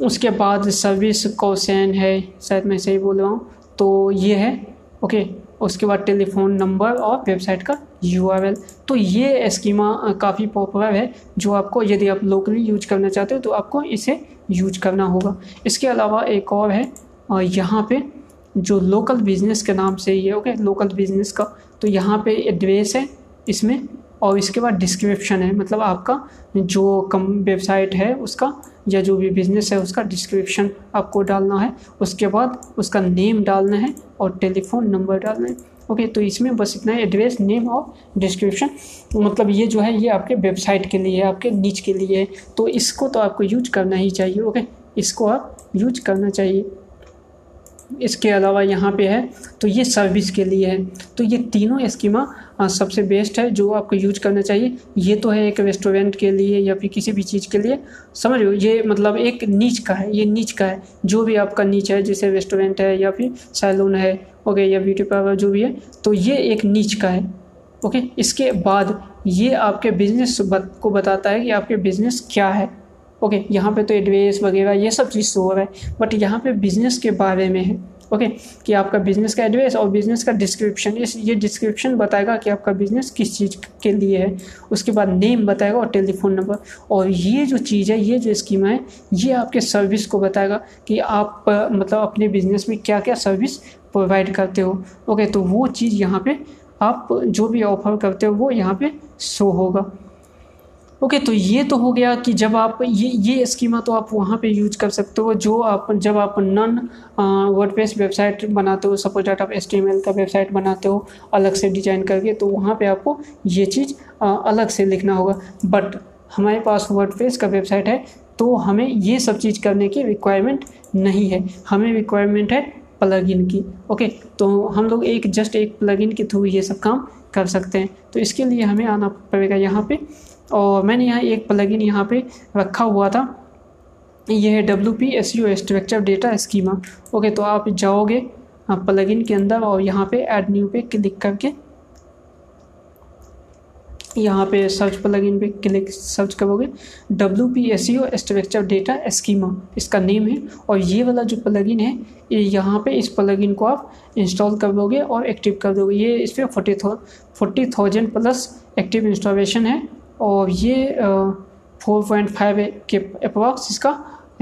A: उसके बाद सर्विस कौशन है, शायद मैं सही बोल रहा हूँ। तो ये है। ओके उसके बाद टेलीफोन नंबर और वेबसाइट का यूआरएल तो ये स्कीमा काफ़ी पॉपुलर है, जो आपको यदि आप लोकली यूज़ करना चाहते हो तो आपको इसे यूज़ करना होगा। इसके अलावा एक और है यहाँ पे जो लोकल बिज़नेस के नाम से ये, ओके, लोकल बिज़नेस का तो यहाँ पे एड्रेस है, इसमें और इसके बाद डिस्क्रिप्शन है मतलब आपका जो कम वेबसाइट है उसका या जो भी बिज़नेस है उसका डिस्क्रिप्शन आपको डालना है। उसके बाद उसका नेम डालना है और टेलीफोन नंबर डालना है। ओके तो इसमें बस इतना ही एड्रेस नेम और डिस्क्रिप्शन मतलब ये जो है, ये आपके वेबसाइट के लिए है, आपके नीच के लिए है। तो इसको तो आपको यूज़ करना ही चाहिए ओके इसको आप यूज़ करना चाहिए। इसके अलावा यहाँ पे है तो ये सर्विस के लिए है। तो ये तीनों स्कीमा सबसे बेस्ट है, जो आपको यूज़ करना चाहिए। ये तो है एक रेस्टोरेंट के लिए या फिर किसी भी चीज़ के लिए। समझ लो ये मतलब एक नीच का है, ये नीच का है। जो भी आपका नीच है, जैसे रेस्टोरेंट है या फिर सैलून है ओके या ब्यूटी पार्लर जो भी है तो ये एक नीच का है ओके इसके बाद ये आपके बिज़नेस को बताता है कि आपके बिज़नेस क्या है ओके यहाँ पे तो एडवेस वगैरह, ये सब चीज़ हो रहा है बट यहाँ पे बिज़नेस के बारे में है। ओके कि आपका बिज़नेस का एड्रेस और बिज़नेस का डिस्क्रिप्शन ये डिस्क्रिप्शन बताएगा कि आपका बिज़नेस किस चीज़ के लिए है। उसके बाद नेम बताएगा और टेलीफोन नंबर और ये जो चीज़ है, ये जो स्कीम है, ये आपके सर्विस को बताएगा कि आप मतलब अपने बिज़नेस में क्या क्या सर्विस प्रोवाइड करते हो। ओके तो वो चीज़ यहाँ पे आप जो भी ऑफ़र करते हो, वो यहाँ पे शो होगा। ओके तो ये तो हो गया कि जब आप ये ये स्कीमा तो आप वहाँ पे यूज़ कर सकते हो, जो आप, जब आप नन वर्डप्रेस वेबसाइट बनाते हो सपोज़ डाट आप एस का वेबसाइट बनाते हो, अलग से डिज़ाइन करके तो वहाँ पे आपको ये चीज़ अलग से लिखना होगा। बट हमारे पास वर्डप्रेस का वेबसाइट है तो हमें ये सब चीज़ करने की रिक्वायरमेंट नहीं है। हमें रिक्वायरमेंट है प्लगइन की। ओके तो हम लोग एक जस्ट एक प्लगइन के थ्रू ये सब काम कर सकते हैं। तो इसके लिए हमें आना पड़ेगा यहाँ पे। और मैंने यहाँ एक प्लगइन यहाँ पे रखा हुआ था। ये है W P S U structure data schema okay तो आप जाओगे प्लगइन के अंदर और यहाँ पे ऐड न्यू पे क्लिक करके यहाँ पे सर्च प्लगइन पे क्लिक सर्च करोगे W P S U structure data schema इसका नेम है और ये वाला जो प्लगइन है, ये यहाँ पे इस प्लगइन को आप इंस्टॉल कर दोगे और एक्टिव कर दोगे। ये इस पर forty thousand plus active installation है। और ये फोर पॉइंट फाइव के अप्रॉक्स इसका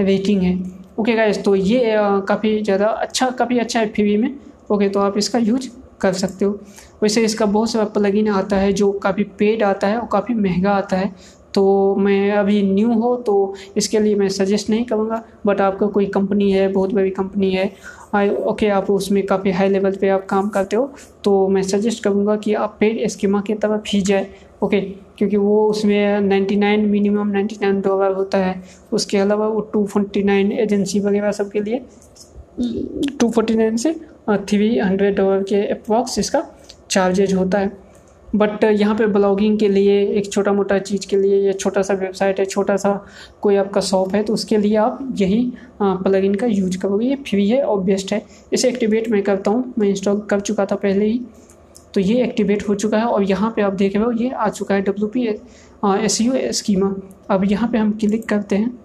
A: रेटिंग है। ओके गाइस तो ये काफ़ी ज़्यादा अच्छा काफ़ी अच्छा है फीवी में ओके तो आप इसका यूज़ कर सकते हो। वैसे इसका बहुत सारा प्लगइन आता है जो काफ़ी पेड आता है और काफ़ी महँगा आता है। तो मैं अभी न्यू हो तो इसके लिए मैं सजेस्ट नहीं करूँगा बट आपका कोई कंपनी है, बहुत बड़ी कंपनी है आई ओके आप उसमें काफ़ी हाई लेवल पे आप काम करते हो तो मैं सजेस्ट करूँगा कि आप पेड स्कीमा की तरफ़ ही जाए। ओके क्योंकि वो उसमें 99 मिनिमम 99 डॉलर होता है। उसके अलावा वो 249 एजेंसी वगैरह सब के लिए 249 से थ्री हंड्रेड डॉलर के अप्रॉक्स इसका चार्जेज होता है। बट यहाँ पे ब्लॉगिंग के लिए, एक छोटा मोटा चीज़ के लिए, या छोटा सा वेबसाइट है छोटा सा कोई आपका शॉप है तो उसके लिए आप यही प्लगइन का यूज़ करोगे। ये फ्री है और बेस्ट है। इसे एक्टिवेट मैं करता हूँ। मैं इंस्टॉल कर चुका था पहले ही। तो ये एक्टिवेट हो चुका है और यहाँ पे आप देख रहे हो, ये आ चुका है W P S U schema अब यहाँ पे हम क्लिक करते हैं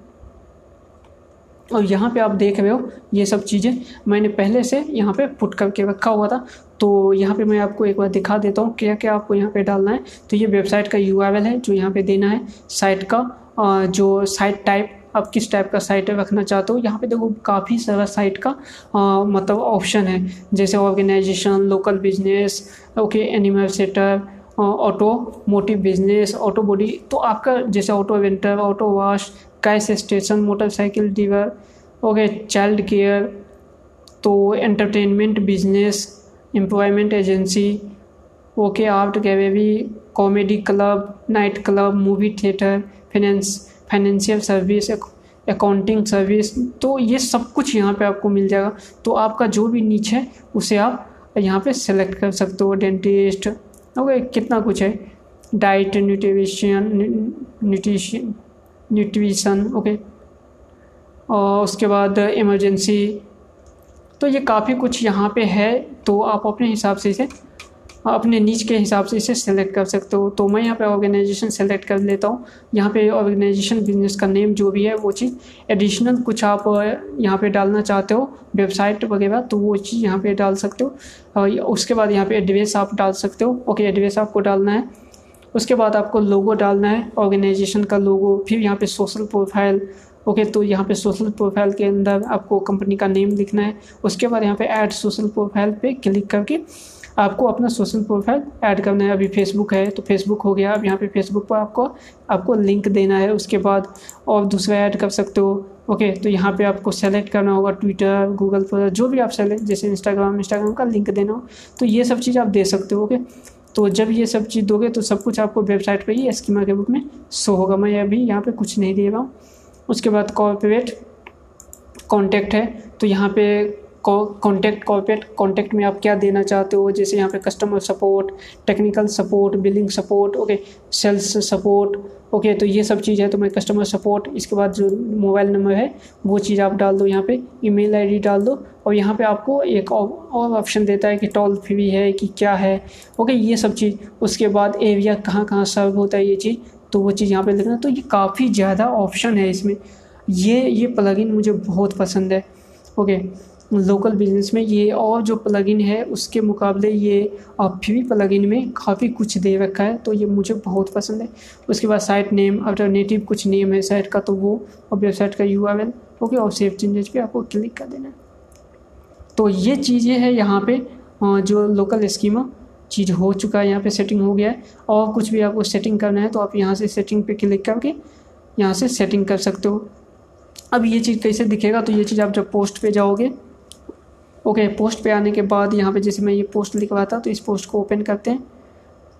A: और यहाँ पे आप देख रहे हो, ये सब चीज़ें मैंने पहले से यहाँ पे पुट करके रखा हुआ था। तो यहाँ पे मैं आपको एक बार दिखा देता हूँ क्या क्या आपको यहाँ पे डालना है। तो ये वेबसाइट का यूआरएल है जो यहाँ पे देना है। साइट का जो साइट टाइप आप किस टाइप का साइट रखना चाहते हो यहाँ पे देखो काफ़ी सारा साइट का आ, मतलब ऑप्शन है। जैसे organization local business okay animal shelter automotive business auto body तो आपका जैसे auto rental auto wash gas station motorcycle dealer okay child care तो entertainment business employment agency okay art gallery comedy club night club movie theatre finance financial service accounting service तो ये सब कुछ यहाँ पे आपको मिल जाएगा। तो आपका जो भी नीच है, उसे आप यहाँ पे सेलेक्ट कर सकते हो डेंटिस्ट ओके कितना कुछ है। Diet nutrition nutrition nutrition okay और उसके बाद इमरजेंसी तो ये काफ़ी कुछ यहाँ पे है तो आप अपने हिसाब से इसे अपने नीच के हिसाब से इसे सेलेक्ट कर सकते हो। तो मैं यहाँ पे ऑर्गेनाइजेशन सेलेक्ट कर लेता हूँ। यहाँ पे ऑर्गेनाइजेशन बिज़नेस का नेम जो भी है, वो चीज़ एडिशनल कुछ आप यहाँ पे डालना चाहते हो वेबसाइट वगैरह तो वो चीज़ यहाँ पे डाल सकते हो। उसके बाद यहाँ पे एड्रेस आप डाल सकते हो। ओके एड्रेस आपको डालना है। उसके बाद आपको लोगो डालना है ऑर्गेनाइजेशन का लोगो फिर यहाँ पे सोशल प्रोफ़ाइल ओके तो यहाँ पे सोशल प्रोफ़ाइल के अंदर आपको कंपनी का नेम लिखना है। उसके बाद यहाँ पे ऐड सोशल प्रोफ़ाइल पे क्लिक करके आपको अपना सोशल प्रोफ़ाइल ऐड करना है। अभी फेसबुक है तो फेसबुक हो गया। अब यहाँ पे फेसबुक पर आपको आपको लिंक देना है। उसके बाद और दूसरा ऐड कर सकते हो। ओके तो यहाँ पे आपको सेलेक्ट करना होगा ट्विटर गूगल पर, जो भी आप सेलेक्ट जैसे इंस्टाग्राम इंस्टाग्राम का लिंक देना हो तो ये सब चीज़ आप दे सकते हो। ओके तो जब ये सब चीज़ दोगे तो सब कुछ आपको वेबसाइट पर ही स्कीमा के बुक में शो होगा। मैं अभी यहाँ पर कुछ नहीं दे रहा हूँ। उसके बाद कॉर्पोरेट कॉन्टैक्ट है तो यहाँ पे कॉन्टैक्ट कॉर्पोरेट कॉन्टैक्ट में आप क्या देना चाहते हो? जैसे यहाँ पे customer support technical support billing support okay sales support okay तो ये सब चीज़ है तो मैं कस्टमर सपोर्ट इसके बाद जो मोबाइल नंबर है, वो चीज़ आप डाल दो यहाँ पे ईमेल आईडी डाल दो, और यहाँ पे आपको एक और ऑप्शन देता है कि टोल फ्री है कि क्या है ओके ये सब चीज़, उसके बाद एरिया कहाँ कहाँ सर्व होता है ये चीज़ तो वो चीज़ यहाँ पर लिखना तो ये काफ़ी ज़्यादा ऑप्शन है इसमें। ये ये प्लगइन मुझे बहुत पसंद है ओके लोकल बिज़नेस में ये और जो प्लगइन है, उसके मुकाबले ये फ्री प्लगइन में काफ़ी कुछ दे रखा है तो ये मुझे बहुत पसंद है। उसके बाद साइट नेम अल्टरनेटिव कुछ नेम है साइट का तो वो और वेबसाइट का यू आर एल ओके, और सेव चेंजेज पे आपको क्लिक कर देना है। तो ये चीज़ें हैं यहाँ पे जो लोकल स्कीमा चीज़ हो चुका है, यहाँ पे सेटिंग हो गया है। और कुछ भी आपको सेटिंग करना है तो आप यहाँ से सेटिंग पे क्लिक करके यहाँ से सेटिंग कर सकते हो। अब ये चीज़ कैसे दिखेगा तो ये चीज़ आप जब पोस्ट पे जाओगे ओके पोस्ट पे आने के बाद यहाँ पे जैसे मैं ये पोस्ट लिखवा था तो इस पोस्ट को ओपन करते हैं।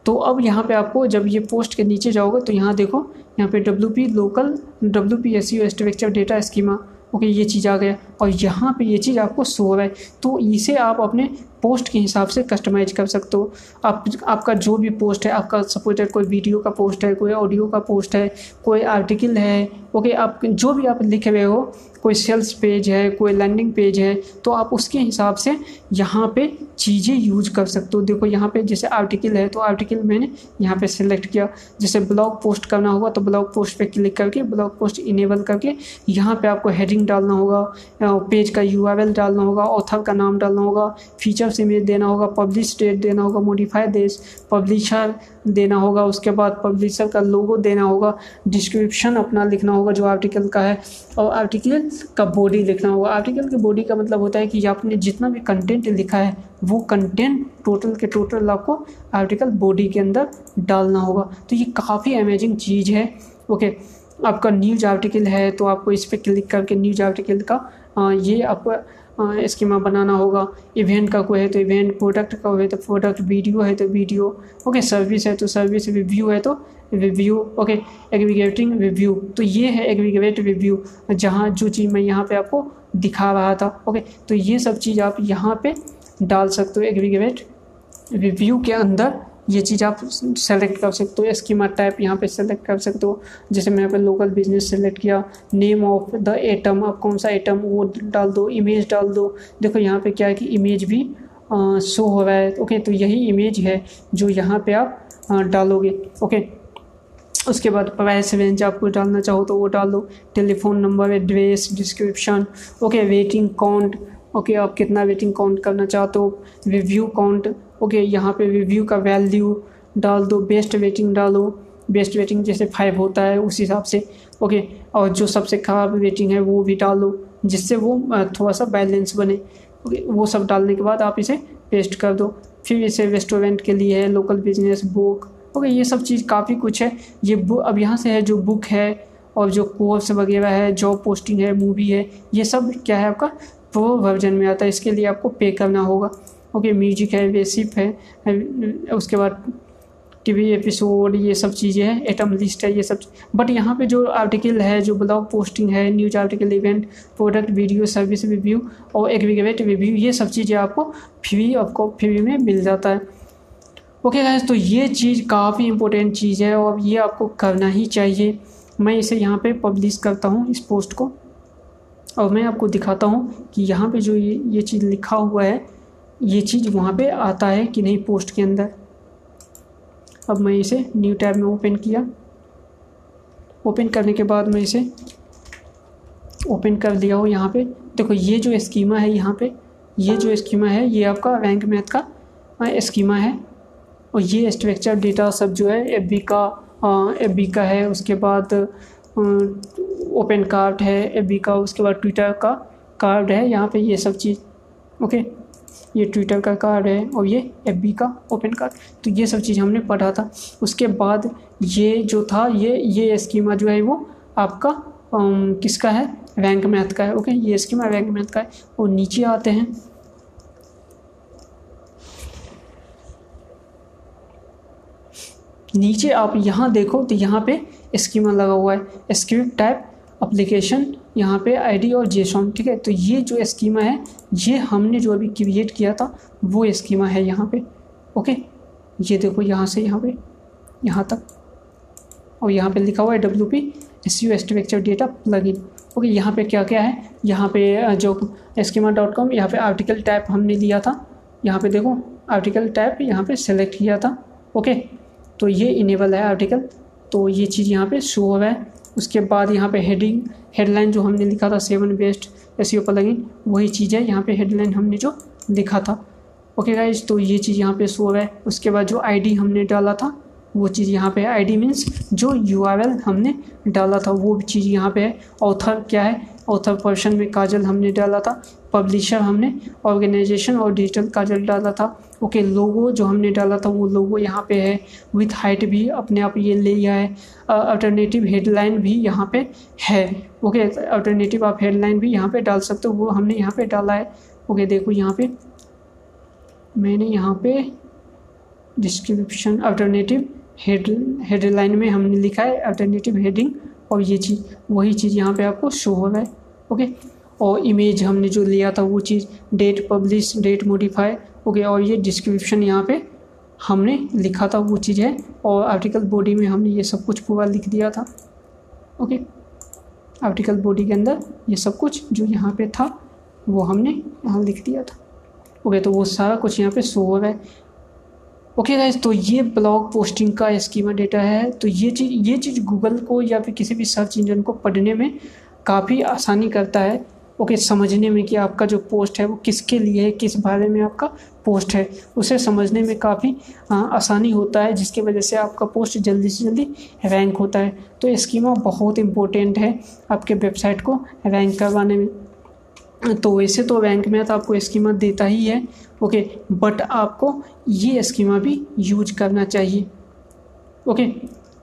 A: तो अब यहाँ पे आपको जब ये पोस्ट के नीचे जाओगे तो यहाँ देखो, यहाँ पे W P local W P S U structure data schema okay ये चीज़ आ गया। और यहाँ पे ये चीज़ आपको सो रहा है। तो इसे आप अपने पोस्ट के हिसाब से कस्टमाइज कर सकते हो। आप, आपका जो भी पोस्ट है, आपका सपोजेड कोई वीडियो का पोस्ट है, कोई ऑडियो का पोस्ट है, कोई आर्टिकल है ओके आप जो भी आप लिखे हुए हो, कोई सेल्स पेज है, कोई लैंडिंग पेज है तो आप उसके हिसाब से यहाँ पे चीज़ें यूज़ कर सकते हो। देखो, यहाँ पे जैसे आर्टिकल है तो आर्टिकल मैंने यहाँ पे सिलेक्ट किया। जैसे ब्लॉग पोस्ट करना होगा तो ब्लॉग पोस्ट पे क्लिक करके ब्लॉग पोस्ट इनेबल करके यहाँ पे आपको हेडिंग डालना होगा पेज का यूआरएल डालना होगा ऑथर का नाम डालना होगा फीचर्स इमेज देना होगा पब्लिश डेट देना होगा मोडिफाई देश पब्लिशर देना होगा, उसके बाद पब्लिशर का लोगो देना होगा डिस्क्रिप्शन अपना लिखना होगा जो आर्टिकल का है, और आर्टिकल का बॉडी लिखना होगा। आर्टिकल की बॉडी का मतलब होता है कि आपने जितना भी कंटेंट लिखा है, वो कंटेंट टोटल के टोटल आपको आर्टिकल बॉडी के अंदर डालना होगा। तो ये काफ़ी अमेजिंग चीज़ है। ओके आपका न्यूज़ आर्टिकल है तो आपको इस पर क्लिक करके न्यूज़ आर्टिकल का ये आपको स्कीमा बनाना होगा। इवेंट का कोई है तो इवेंट प्रोडक्ट का है तो प्रोडक्ट वीडियो है तो वीडियो ओके सर्विस है तो सर्विस रिव्यू है तो रिव्यू ओके एग्रीगेटिंग रिव्यू तो ये है एग्रीगेट रिव्यू जहाँ जो चीज़ मैं यहाँ पे आपको दिखा रहा था। ओके तो ये सब चीज़ आप यहाँ पे डाल सकते हो एग्रीगेट रिव्यू के अंदर। ये चीज़ आप सेलेक्ट कर सकते हो स्कीमा टाइप यहाँ पे सेलेक्ट कर सकते हो। जैसे मैं यहाँ पे लोकल बिज़नेस सेलेक्ट किया नेम ऑफ़ द एटम आप कौन सा एटम वो डाल दो इमेज डाल दो। देखो यहाँ पे क्या है कि इमेज भी शो हो रहा है। ओके तो यही इमेज है जो यहाँ पे आप डालोगे। ओके उसके बाद प्राइस रेंज आपको डालना चाहो तो वो डाल दो। Telephone number address description okay rating count okay आप कितना वेटिंग काउंट करना चाहते हो? रिव्यू काउंट ओके यहाँ पे रिव्यू का वैल्यू डाल दो बेस्ट रेटिंग डालो। बेस्ट रेटिंग जैसे फाइव होता है, उस हिसाब से ओके और जो सबसे ख़राब रेटिंग है वो भी डाल, जिससे वो थोड़ा सा बैलेंस बने। ओके वो सब डालने के बाद आप इसे पेस्ट कर दो। फिर इसे रेस्टोरेंट के लिए है लोकल बिज़नेस बुक ओके ये सब चीज़ काफ़ी कुछ है। ये अब यहाँ से है जो बुक है, और जो कोर्स वगैरह है जॉब पोस्टिंग है मूवी है, ये सब क्या है आपका? प्रो वर्जन में आता है, इसके लिए आपको पे करना होगा। ओके म्यूज़िक है बेसिप है उसके बाद टीवी एपिसोड ये सब चीज़ें हैं एटम लिस्ट है, ये सब बट यहाँ पे जो आर्टिकल है, जो ब्लॉग पोस्टिंग है news article event product video service review और एग्रीगेट रिव्यू ये सब चीज़ें आपको फ्री आपको फ्री में मिल जाता है। ओके गाइस तो ये चीज़ काफ़ी इंपॉर्टेंट चीज़ है और ये आपको करना ही चाहिए। मैं इसे यहाँ पे पब्लिश करता हूँ, इस पोस्ट को। और मैं आपको दिखाता हूँ कि यहाँ पे जो ये ये चीज़ लिखा हुआ है, ये चीज़ वहाँ पे आता है कि नहीं पोस्ट के अंदर। अब मैं इसे न्यू टैब में ओपन किया। ओपन करने के बाद मैं इसे ओपन कर दिया हूँ यहाँ पे। देखो, ये जो स्कीमा है यहाँ पे, ये जो स्कीमा है, ये आपका रैंक मैथ का स्कीमा है। और ये स्ट्रक्चर डेटा सब जो है एफ़ का एफ़ का है। उसके बाद ओपन कार्ड है एफ़ का उसके बाद ट्विटर का कार्ड है यहाँ पे ये सब चीज़ ओके ये ट्विटर का कार्ड है और ये एफ़ का ओपन कार्ड तो ये सब चीज़ हमने पढ़ा था। उसके बाद ये जो था ये ये स्कीमा जो है वो आपका आम, किसका है? रैंक मैथ का है ओके ये स्कीमा रैंक मैथ का है। और नीचे आते हैं। नीचे आप यहाँ देखो तो यहाँ पे स्कीमा लगा हुआ है। स्क्रिप्ट टाइप अप्लीकेशन यहाँ पे आईडी और जेसॉन ठीक है? तो ये जो स्कीमा है, ये हमने जो अभी क्रिएट किया था, वो स्कीमा है यहाँ पे ओके ये देखो यहाँ से, यहाँ पे, यहाँ तक, और यहाँ पे लिखा हुआ है W P S U structure data plugin okay यहाँ पे क्या क्या है? यहाँ पे जो स्कीमा डॉट कॉम यहाँ पे आर्टिकल टाइप हमने लिया था, यहाँ पे देखो आर्टिकल टाइप यहाँ पे सेलेक्ट किया था ओके तो ये इनेबल है आर्टिकल तो ये चीज़ यहाँ पे शो हो रहा है। उसके बाद यहाँ पे हेडिंग हेडलाइन जो हमने लिखा था seven best S U plugin वही चीज़ है, यहाँ पे हेडलाइन हमने जो लिखा था। ओके गाइज़ तो ये चीज़ यहाँ पे शो है। उसके बाद जो आईडी हमने डाला था, वो चीज़ यहाँ पे आईडी मीन्स जो यू आर एल हमने डाला था, वो चीज़ यहाँ पे है। ऑथर क्या है? ऑथर पर्सन में काजल हमने डाला था पब्लिशर हमने ऑर्गेनाइजेशन और डिजिटल काजल डाला था। ओके लोगो जो हमने डाला था वो लोगो यहाँ पे है। विथ हाइट भी अपने आप ये ले है। अल्टरनेटिव हेडलाइन भी यहाँ पे है। ओके अल्टरनेटिव आप हेडलाइन भी यहाँ पे डाल सकते हो। वो हमने यहाँ पे डाला है। ओके देखो यहाँ पे। मैंने यहाँ पे डिस्क्रिप्शन अल्टरनेटिव हेड हेडलाइन में हमने लिखा है अल्टरनेटिव हेडिंग और ये चीज़, वही चीज़ यहाँ पे आपको शो हो रहा है। ओके और इमेज हमने जो लिया था वो चीज़ date publish date modify okay और ये डिस्क्रिप्शन यहाँ पे हमने लिखा था वो चीज़ है और आर्टिकल बॉडी में हमने ये सब कुछ पूरा लिख दिया था। ओके आर्टिकल बॉडी के अंदर ये सब कुछ जो यहाँ पे था, वो हमने यहाँ लिख दिया था। ओके तो वो सारा कुछ यहाँ पे शो हो रहा है। ओके गाइज़ तो ये ब्लॉग पोस्टिंग का स्कीमा डेटा है। तो ये चीज़ ये चीज़ गूगल को या फिर किसी भी सर्च इंजन को पढ़ने में काफ़ी आसानी करता है। ओके, समझने में कि आपका जो पोस्ट है वो किसके लिए है, किस बारे में आपका पोस्ट है, उसे समझने में काफ़ी आसानी होता है, जिसकी वजह से आपका पोस्ट जल्दी से जल्दी रैंक होता है। तो स्कीमा बहुत इम्पोर्टेंट है आपके वेबसाइट को रैंक करवाने में। तो वैसे तो रैंक में तो आपको स्कीमा देता ही है, ओके बट आपको ये स्कीमा भी यूज़ करना चाहिए। ओके,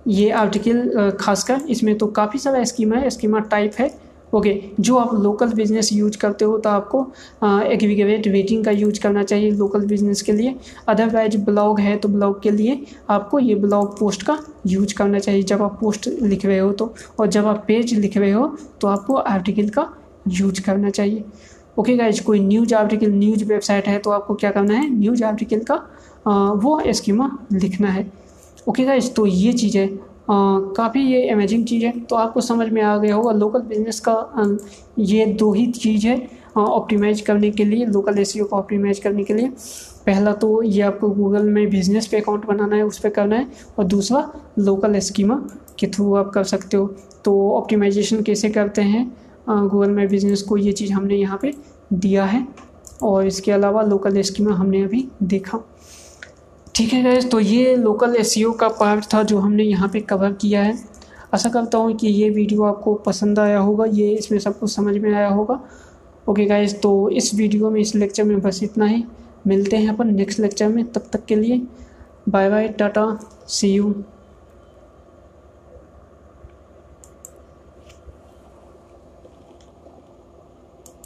A: ये आर्टिकल खासकर इसमें तो काफ़ी सारा स्कीमा है स्कीमा टाइप है ओके जो आप लोकल बिज़नेस यूज़ करते हो तो आपको एग्रीगेट वेटिंग का यूज़ करना चाहिए लोकल बिज़नेस के लिए। अदरवाइज़ ब्लॉग है तो ब्लॉग के लिए आपको ये ब्लॉग पोस्ट का यूज़ करना चाहिए। जब आप पोस्ट लिख रहे हो तो और जब आप पेज लिख रहे हो तो आपको आर्टिकल का यूज़ करना चाहिए। ओके गाइज़ कोई न्यूज़ आर्टिकल न्यूज़ वेबसाइट है तो आपको क्या करना है? न्यूज़ आर्टिकल का आ, वो स्कीमा लिखना है। ओके okay गाइज़ तो ये चीज़ है काफ़ी ये अमेजिंग चीज़ है। तो आपको समझ में आ गया होगा लोकल बिज़नेस का ये दो ही चीज़ है ऑप्टिमाइज करने के लिए लोकल एस को ऑप्टिमाइज करने के लिए। पहला तो ये आपको गूगल में बिज़नेस पे अकाउंट बनाना है, उस पर करना है, और दूसरा लोकल स्कीमा के थ्रू आप कर सकते हो। तो ऑप्टिमाइजेशन कैसे करते हैं? गूगल में बिज़नेस को ये चीज़ हमने यहाँ पे दिया है, और इसके अलावा लोकल स्कीमा हमने अभी देखा। ठीक है गैस तो ये लोकल एस का पार्ट था जो हमने यहाँ पे कवर किया है। आशा करता हूँ कि ये वीडियो आपको पसंद आया होगा, ये इसमें सब कुछ समझ में आया होगा। ओके गाइज़ तो इस वीडियो में, इस लेक्चर में बस इतना ही। मिलते हैं अपन नेक्स्ट लेक्चर में, तब तक के लिए bye bye tata see you